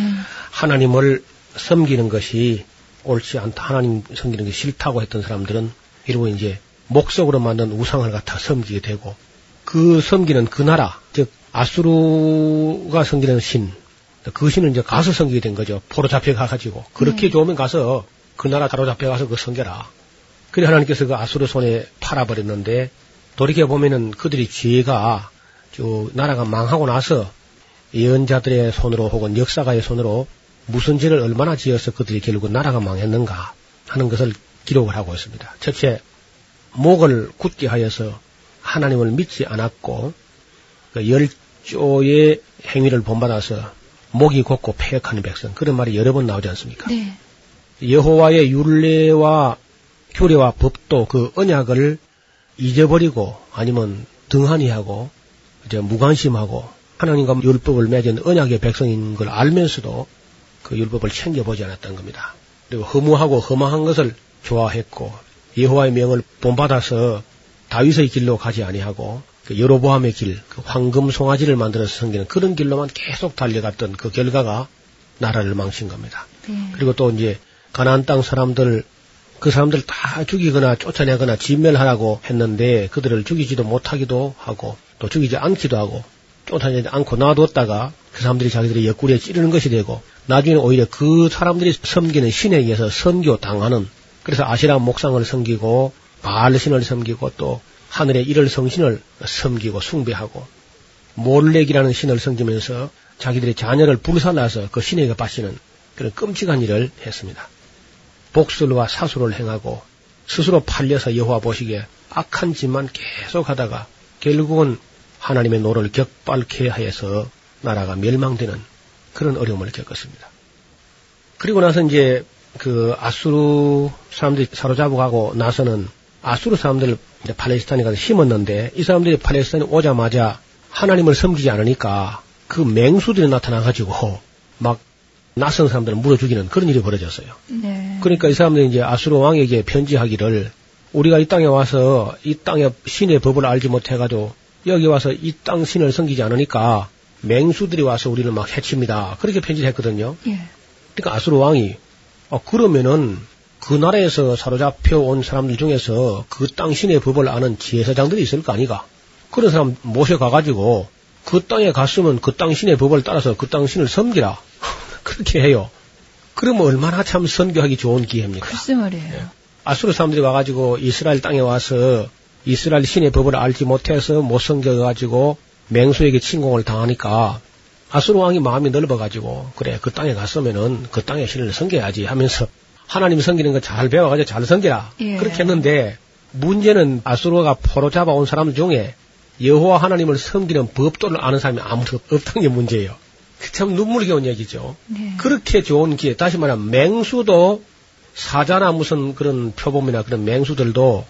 하나님을 섬기는 것이 옳지 않다. 하나님 섬기는 게 싫다고 했던 사람들은 이러고 이제 목석으로 만든 우상을 갖다 섬기게 되고 그 섬기는 그 나라, 즉 아수르가 섬기는 신, 그 신을 이제 가서 섬기게 된 거죠. 포로 잡혀가가지고 그렇게 네. 좋으면 가서 그 나라 사로잡혀가서 그 섬겨라. 그래 하나님께서 그 아수르 손에 팔아버렸는데 돌이켜 보면은 그들이 죄가 저 나라가 망하고 나서 예언자들의 손으로 혹은 역사가의 손으로 무슨 죄를 얼마나 지어서 그들이 결국 나라가 망했는가 하는 것을 기록을 하고 있습니다. 첫째, 목을 굳게 하여서 하나님을 믿지 않았고 그 열조의 행위를 본받아서 목이 곧고 폐역하는 백성 그런 말이 여러 번 나오지 않습니까? 네. 여호와의 율례와 규례와 법도 그 언약을 잊어버리고 아니면 등한히 하고 이제 무관심하고 하나님과 율법을 맺은 언약의 백성인 걸 알면서도 그 율법을 챙겨보지 않았던 겁니다. 그리고 허무하고 험한 것을 좋아했고 여호와의 명을 본받아서 다윗의 길로 가지 아니하고 그 여로보암의 길, 그 황금 송아지를 만들어서 섬기는 그런 길로만 계속 달려갔던 그 결과가 나라를 망친 겁니다. 네. 그리고 또 이제 가나안 땅 사람들 그 사람들 다 죽이거나 쫓아내거나 진멸하라고 했는데 그들을 죽이지도 못하기도 하고 또 죽이지 않기도 하고 쫓아내지 않고 놔뒀다가 그 사람들이 자기들의 옆구리에 찌르는 것이 되고 나중에 오히려 그 사람들이 섬기는 신에 의해서 선교 당하는 그래서 아세라 목상을 섬기고 바알 신을 섬기고 또 하늘의 일월 성신을 섬기고 숭배하고 몰렉이라는 신을 섬기면서 자기들의 자녀를 불살라서 그 신에게 바치는 그런 끔찍한 일을 했습니다. 복술과 사술을 행하고 스스로 팔려서 여호와 보시기에 악한 짓만 계속 하다가 결국은 하나님의 노를 격발케 하여서 나라가 멸망되는 그런 어려움을 겪었습니다. 그리고 나서 이제 그 아수르 사람들이 사로잡아가고 나서는 아수르 사람들을 이제 팔레스타인에 가서 심었는데 이 사람들이 팔레스타인에 오자마자 하나님을 섬기지 않으니까 그 맹수들이 나타나가지고 막 낯선 사람들을 물어 죽이는 그런 일이 벌어졌어요. 네. 그러니까 이 사람들이 이제 아수르 왕에게 편지하기를 우리가 이 땅에 와서 이 땅의 신의 법을 알지 못해가지고 여기 와서 이 땅 신을 섬기지 않으니까 맹수들이 와서 우리를 막 해칩니다. 그렇게 편지를 했거든요. 예. 그러니까 아수르 왕이 어, 그러면은 그 나라에서 사로잡혀 온 사람들 중에서 그 땅 신의 법을 아는 제사장들이 있을 거 아니가? 그런 사람 모셔가가지고 그 땅에 갔으면 그 땅 신의 법을 따라서 그 땅 신을 섬기라. *laughs* 그렇게 해요. 그러면 얼마나 참 선교하기 좋은 기회입니까? 글쎄 말이에요. 아수르 사람들이 와가지고 이스라엘 땅에 와서 이스라엘 신의 법을 알지 못해서 못 섬겨가지고 맹수에게 침공을 당하니까 아수르 왕이 마음이 넓어가지고 그래 그 땅에 갔으면은 그 땅의 신을 섬겨야지 하면서 하나님 섬기는 거 잘 배워가지고 잘 섬기라 예. 그렇게 했는데 문제는 아수르가 포로 잡아온 사람 중에 여호와 하나님을 섬기는 법도를 아는 사람이 아무도 없다는 게 문제예요. 그참 눈물겨운 얘기죠. 네. 그렇게 좋은 기회, 다시 말하면 맹수도 사자나 무슨 그런 표범이나 그런 맹수들도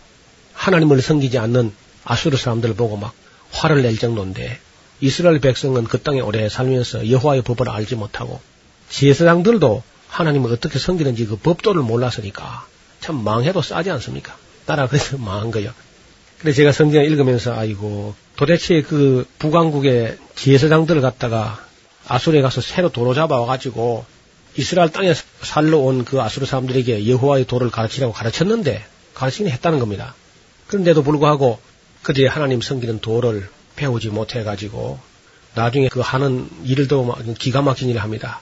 하나님을 섬기지 않는 아수르 사람들을 보고 막 화를 낼 정도인데 이스라엘 백성은 그 땅에 오래 살면서 여호와의 법을 알지 못하고 제사장들도 하나님을 어떻게 섬기는지 그 법도를 몰랐으니까 참 망해도 싸지 않습니까? 따라 그래서 *laughs* 망한 거예요. 그래서 제가 성경을 읽으면서 아이고 도대체 그 북왕국의 제사장들을 갖다가 아수르에 가서 새로 도로 잡아와가지고 이스라엘 땅에 살러 온 그 아수르 사람들에게 여호와의 도를 가르치라고 가르쳤는데 가르치긴 했다는 겁니다. 그런데도 불구하고 그들이 하나님 섬기는 도를 배우지 못해가지고 나중에 그 하는 일도 막 기가 막힌 일을 합니다.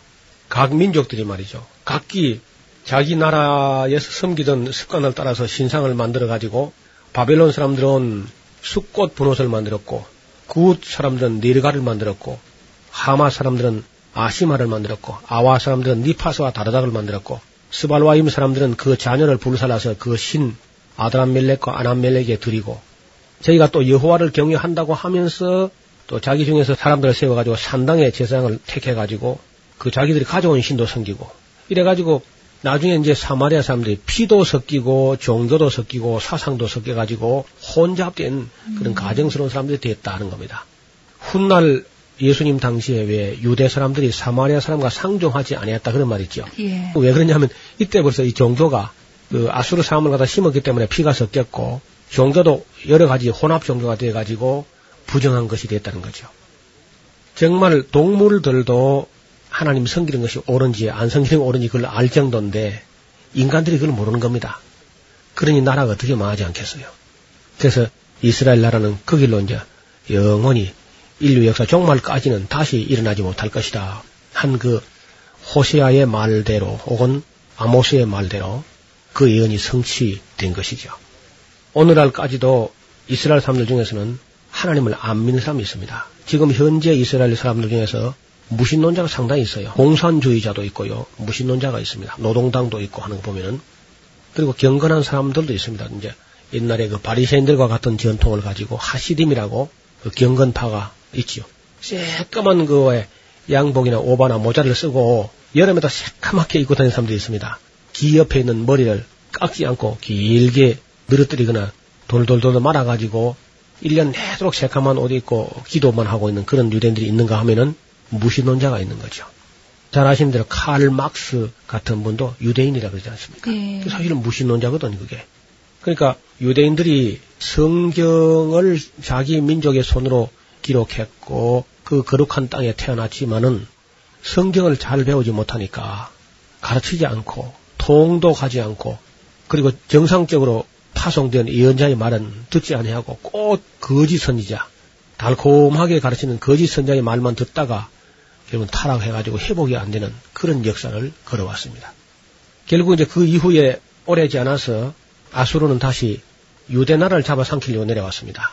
각 민족들이 말이죠. 각기 자기 나라에서 섬기던 습관을 따라서 신상을 만들어 가지고 바벨론 사람들은 숫꽃 분옷을 만들었고 굿 사람들은 네르갈을 만들었고 하맛 사람들은 아시마를 만들었고 아와 사람들은 닙하스와 다르닥을 만들었고 스발와임 사람들은 그 자녀를 불살라서 그 신 아드람멜렉과 아남멜렉에 드리고 저희가 또 여호와를 경외한다고 하면서 또 자기 중에서 사람들을 세워가지고 산당의 제사장을 택해가지고 그 자기들이 가져온 신도 섬기고 이래가지고 나중에 이제 사마리아 사람들이 피도 섞이고 종교도 섞이고 사상도 섞여가지고 혼잡된 그런 가정스러운 사람들이 됐다는 겁니다. 훗날 예수님 당시에 왜 유대 사람들이 사마리아 사람과 상종하지 아니했다 그런 말 있죠. 예. 왜 그러냐면 이때 벌써 이 종교가 그 아수르 사람을 갖다 심었기 때문에 피가 섞였고 종교도 여러 가지 혼합 종교가 돼 가지고 부정한 것이 됐다는 거죠. 정말 동물들도 하나님 섬기는 것이 옳은지 안 섬기는 게 옳은지 그걸 알 정도인데 인간들이 그걸 모르는 겁니다. 그러니 나라가 어떻게 망하지 않겠어요. 그래서 이스라엘 나라는 그 길로 이제 영원히 인류 역사 종말까지는 다시 일어나지 못할 것이다. 한 그 호세아의 말대로 혹은 아모스의 말대로 그 예언이 성취된 것이죠. 오늘날까지도 이스라엘 사람들 중에서는 하나님을 안 믿는 사람이 있습니다. 지금 현재 이스라엘 사람들 중에서 무신론자가 상당히 있어요. 공산주의자도 있고요. 무신론자가 있습니다. 노동당도 있고 하는 거 보면은 그리고 경건한 사람들도 있습니다. 이제 옛날에 그 바리새인들과 같은 전통을 가지고 하시딤이라고 그 경건파가 있지요. 새까만 그에 양복이나 오바나 모자를 쓰고 여름에도 새까맣게 입고 다니는 사람들이 있습니다. 귀 옆에 있는 머리를 깎지 않고 길게 늘어뜨리거나 돌돌돌 말아가지고 1년 내도록 새까만 옷 입고 기도만 하고 있는 그런 유대인들이 있는가 하면은 무신론자가 있는 거죠. 잘 아시는 대로 칼 막스 같은 분도 유대인이라 그러지 않습니까? 예. 사실은 무신론자거든, 그게. 그러니까 유대인들이 성경을 자기 민족의 손으로 기록했고 그 거룩한 땅에 태어났지만은 성경을 잘 배우지 못하니까 가르치지 않고 통독하지 않고 그리고 정상적으로 파송된 예언자의 말은 듣지 아니하고 꼭 거짓 선지자 달콤하게 가르치는 거짓 선자의 말만 듣다가 결국 타락해가지고 회복이 안 되는 그런 역사를 걸어왔습니다. 결국 이제 그 이후에 오래지 않아서 아수르는 다시 유대 나라를 잡아삼키려고 내려왔습니다.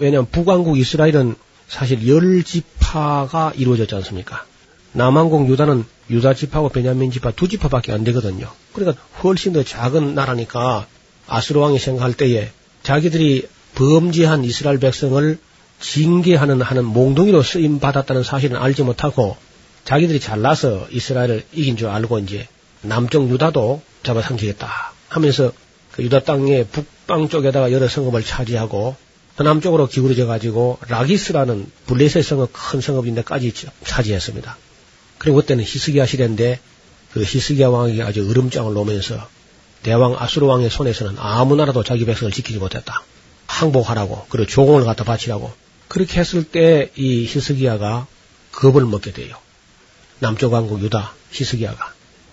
왜냐하면 북왕국 이스라엘은 사실 열 지파가 이루어졌지 않습니까? 남왕국 유다는 유다 지파하고 베냐민 지파 두 지파밖에 안 되거든요. 그러니까 훨씬 더 작은 나라니까 아수르 왕이 생각할 때에 자기들이 범죄한 이스라엘 백성을 징계하는 하는 몽둥이로 쓰임 받았다는 사실은 알지 못하고 자기들이 잘나서 이스라엘을 이긴 줄 알고 이제 남쪽 유다도 잡아삼키겠다 하면서 그 유다 땅의 북방 쪽에다가 여러 성읍을 차지하고 더 남쪽으로 기울어져 가지고 라기스라는 블레셋 성읍 큰 성읍인데까지 차지했습니다. 그리고 그때는 히스기야 시대인데 그 히스기야 왕이 아주 으름장을 놓으면서 대왕 아수르 왕의 손에서는 아무 나라도 자기 백성을 지키지 못했다. 항복하라고 그리고 조공을 갖다 바치라고 그렇게 했을 때 이 히스기야가 겁을 먹게 돼요. 남쪽 왕국 유다 히스기야가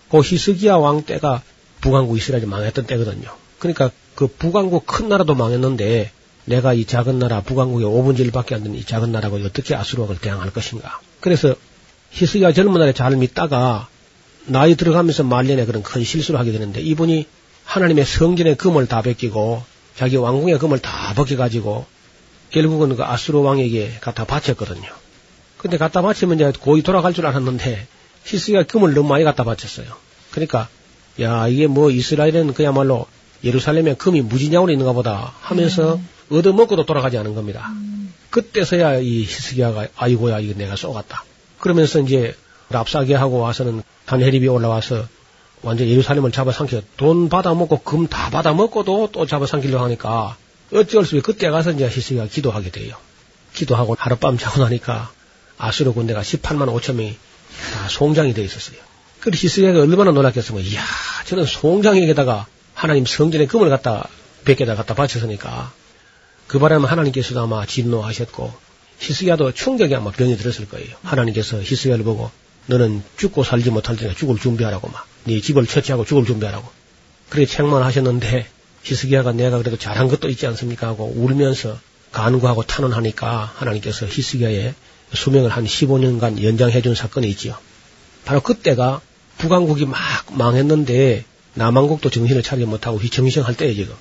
그 히스기야 왕 때가 북왕국 이스라엘이 망했던 때거든요. 그러니까 그 북왕국 큰 나라도 망했는데 내가 이 작은 나라 북왕국의 5분의 1밖에 안 되는 이 작은 나라고 어떻게 아수르 왕을 대항할 것인가. 그래서 히스기야 젊은 날에 잘 믿다가 나이 들어가면서 말년에 그런 큰 실수를 하게 되는데 이분이 하나님의 성전의 금을 다 베끼고 자기 왕궁의 금을 다 벗겨가지고 결국은 그 아수르 왕에게 갖다 바쳤거든요. 근데 갖다 바치면 이제 고이 돌아갈 줄 알았는데 히스기야 금을 너무 많이 갖다 바쳤어요. 그러니까 야 이게 뭐 이스라엘은 그야말로 예루살렘에 금이 무지냥으로 있는가 보다 하면서 음. 얻어먹고도 돌아가지 않은 겁니다. 음. 그때서야 이 히스기야가 아이고야 이거 내가 쏘갔다. 그러면서 이제 랍사게 하고 와서는 단헤립이 올라와서 완전 예루살렘을 잡아삼켜 돈 받아먹고 금 다 받아먹고도 또 잡아삼키려고 하니까 어쩔 수 없이 그때 가서 이제 히스기가 기도하게 돼요. 기도하고 하룻밤 자고 나니까 아수르 군대가 18만 5천 명이 다 송장이 되어 있었어요. 그래서 히스기가 얼마나 놀랐겠으면 이야 저는 송장에게다가 하나님 성전에 금을 갖다 백개다 갖다 바쳤으니까 그 바람에 하나님께서도 아마 진노하셨고 히스기야도 충격이 아마 병이 들었을 거예요. 하나님께서 히스기야를 보고 너는 죽고 살지 못할 테니까 죽을 준비하라고 막. 네 집을 처치하고 죽을 준비하라고. 그렇게 책망하셨는데 히스기야가 내가 그래도 잘한 것도 있지 않습니까 하고 울면서 간구하고 탄원하니까 하나님께서 히스기야의 수명을 한 15년간 연장해 준 사건이 있지요. 바로 그때가 북왕국이 막 망했는데 남한국도 정신을 차리지 못하고 휘청휘청할 때에 지금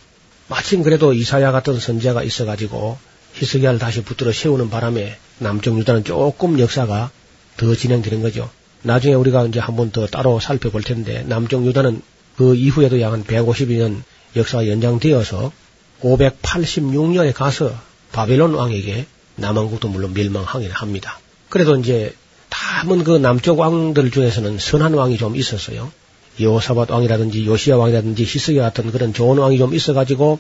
마침 그래도 이사야 같은 선지자가 있어가지고 히스기야를 다시 붙들어 세우는 바람에 남쪽 유다는 조금 역사가 더 진행되는 거죠. 나중에 우리가 이제 한번 더 따로 살펴볼 텐데 남쪽 유다는 그 이후에도 약 한 150년 역사가 연장되어서 586년에 가서 바벨론 왕에게 남왕국도 물론 멸망하긴 합니다. 그래도 이제 다문 그 남쪽 왕들 중에서는 선한 왕이 좀 있었어요. 요사밧 왕이라든지 요시야 왕이라든지 히스기 같은 그런 좋은 왕이 좀 있어가지고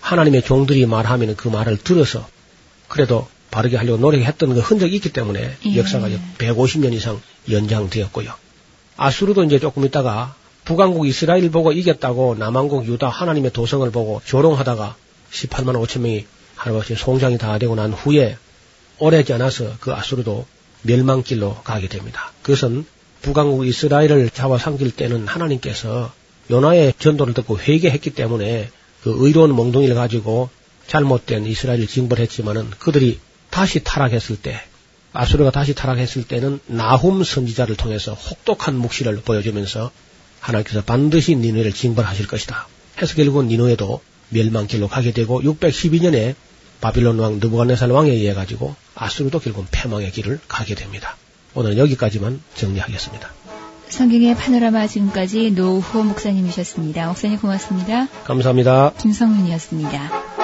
하나님의 종들이 말하면 그 말을 들어서 그래도 바르게 하려고 노력했던 그 흔적이 있기 때문에 예. 역사가 150년 이상 연장되었고요. 아수르도 이제 조금 있다가 북왕국 이스라엘 보고 이겼다고 남왕국 유다 하나님의 도성을 보고 조롱하다가 18만 5천 명이 하루같이 송장이 다 되고 난 후에 오래지 않아서 그 아수르도 멸망길로 가게 됩니다. 그것은 북왕국 이스라엘을 잡아삼킬 때는 하나님께서 요나의 전도를 듣고 회개했기 때문에 그 의로운 몽둥이를 가지고 잘못된 이스라엘을 징벌했지만은 그들이 다시 타락했을 때 아수르가 다시 타락했을 때는 나훔 선지자를 통해서 혹독한 묵시를 보여주면서 하나님께서 반드시 니누에를 징벌하실 것이다. 해서 결국은 니누에도 멸망길로 가게 되고 612년에 바빌론 왕 느부갓네살 왕에 의해 가지고 아수르도 결국 패망의 길을 가게 됩니다. 오늘 여기까지만 정리하겠습니다. 성경의 파노라마 지금까지 노후호 목사님이셨습니다. 목사님 고맙습니다. 감사합니다. 김성윤이었습니다.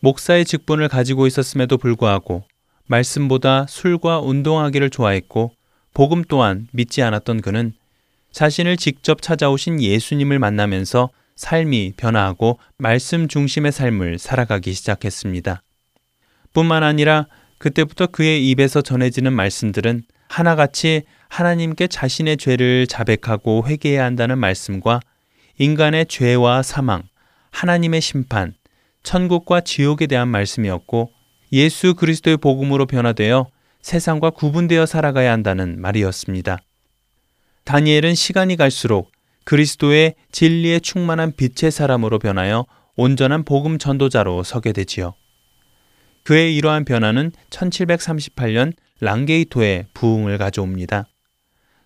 목사의 직분을 가지고 있었음에도 불구하고 말씀보다 술과 운동하기를 좋아했고 복음 또한 믿지 않았던 그는 자신을 직접 찾아오신 예수님을 만나면서 삶이 변화하고 말씀 중심의 삶을 살아가기 시작했습니다. 뿐만 아니라 그때부터 그의 입에서 전해지는 말씀들은 하나같이 하나님께 자신의 죄를 자백하고 회개해야 한다는 말씀과 인간의 죄와 사망, 하나님의 심판, 천국과 지옥에 대한 말씀이었고 예수 그리스도의 복음으로 변화되어 세상과 구분되어 살아가야 한다는 말이었습니다. 다니엘은 시간이 갈수록 그리스도의 진리에 충만한 빛의 사람으로 변하여 온전한 복음 전도자로 서게 되지요. 그의 이러한 변화는 1738년 랑게이토의 부흥을 가져옵니다.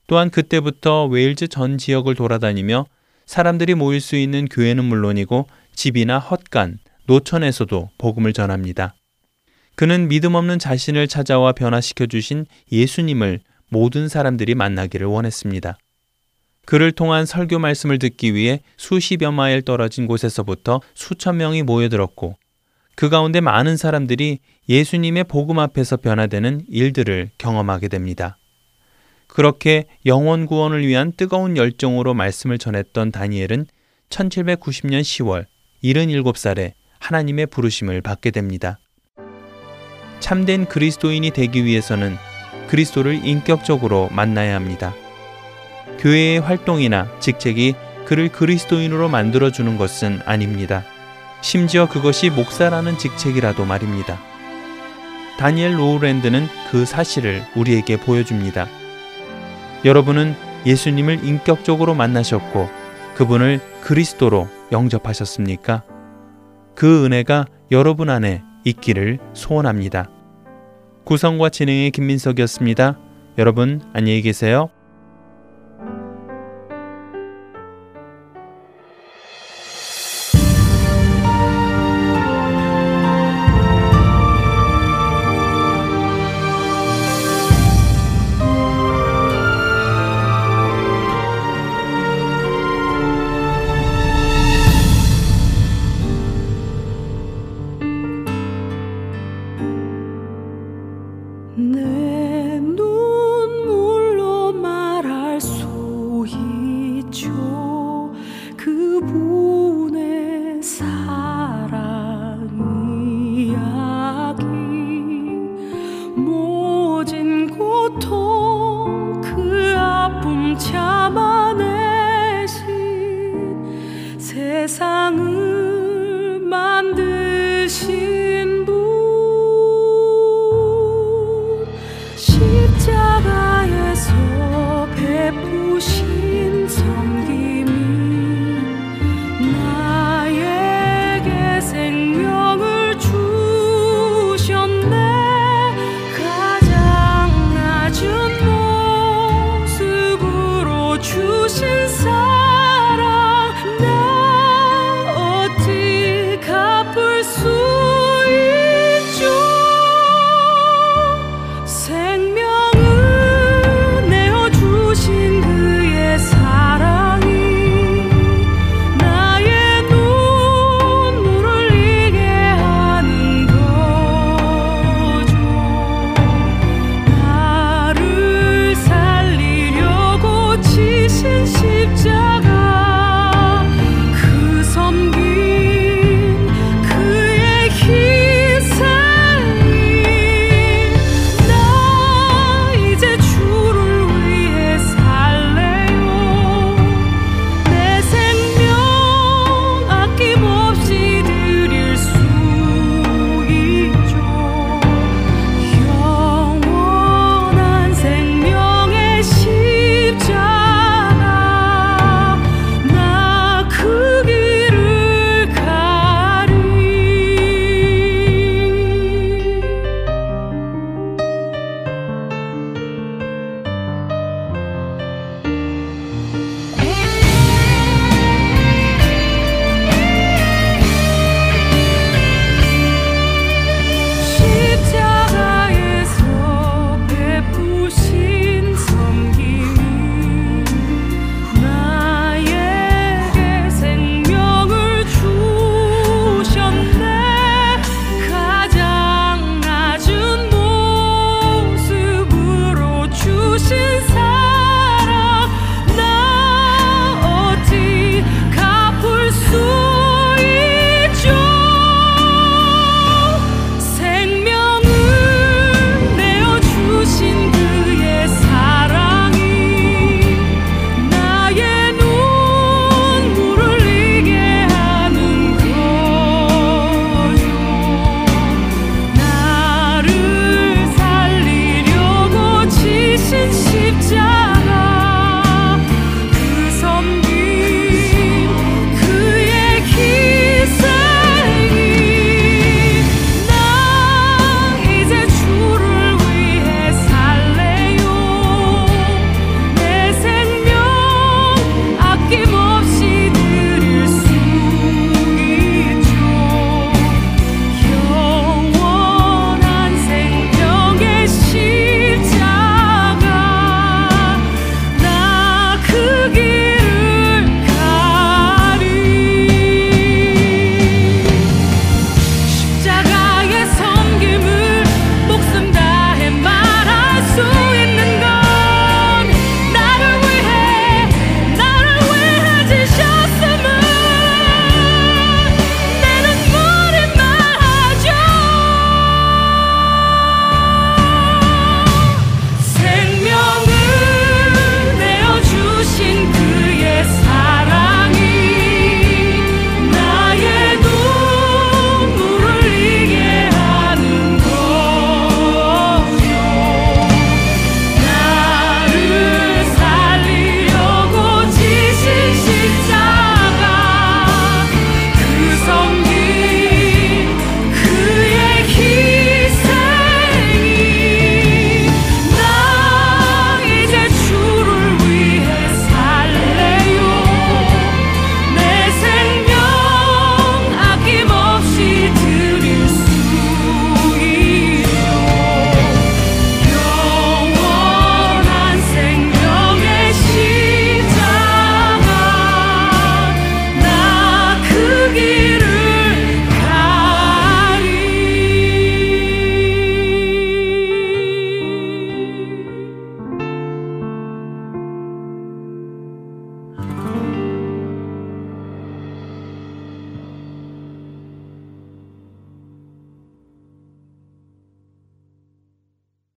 또한 그때부터 웨일즈 전 지역을 돌아다니며 사람들이 모일 수 있는 교회는 물론이고 집이나 헛간, 노천에서도 복음을 전합니다. 그는 믿음 없는 자신을 찾아와 변화시켜 주신 예수님을 모든 사람들이 만나기를 원했습니다. 그를 통한 설교 말씀을 듣기 위해 수십여 마일 떨어진 곳에서부터 수천 명이 모여들었고 그 가운데 많은 사람들이 예수님의 복음 앞에서 변화되는 일들을 경험하게 됩니다. 그렇게 영원 구원을 위한 뜨거운 열정으로 말씀을 전했던 다니엘은 1790년 10월 77살에 하나님의 부르심을 받게 됩니다. 참된 그리스도인이 되기 위해서는 그리스도를 인격적으로 만나야 합니다. 교회의 활동이나 직책이 그를 그리스도인으로 만들어주는 것은 아닙니다. 심지어 그것이 목사라는 직책이라도 말입니다. 다니엘 로우랜드는 그 사실을 우리에게 보여줍니다. 여러분은 예수님을 인격적으로 만나셨고 그분을 그리스도로 영접하셨습니까? 그 은혜가 여러분 안에 있기를 소원합니다. 구성과 진행의 김민석이었습니다. 여러분 안녕히 계세요.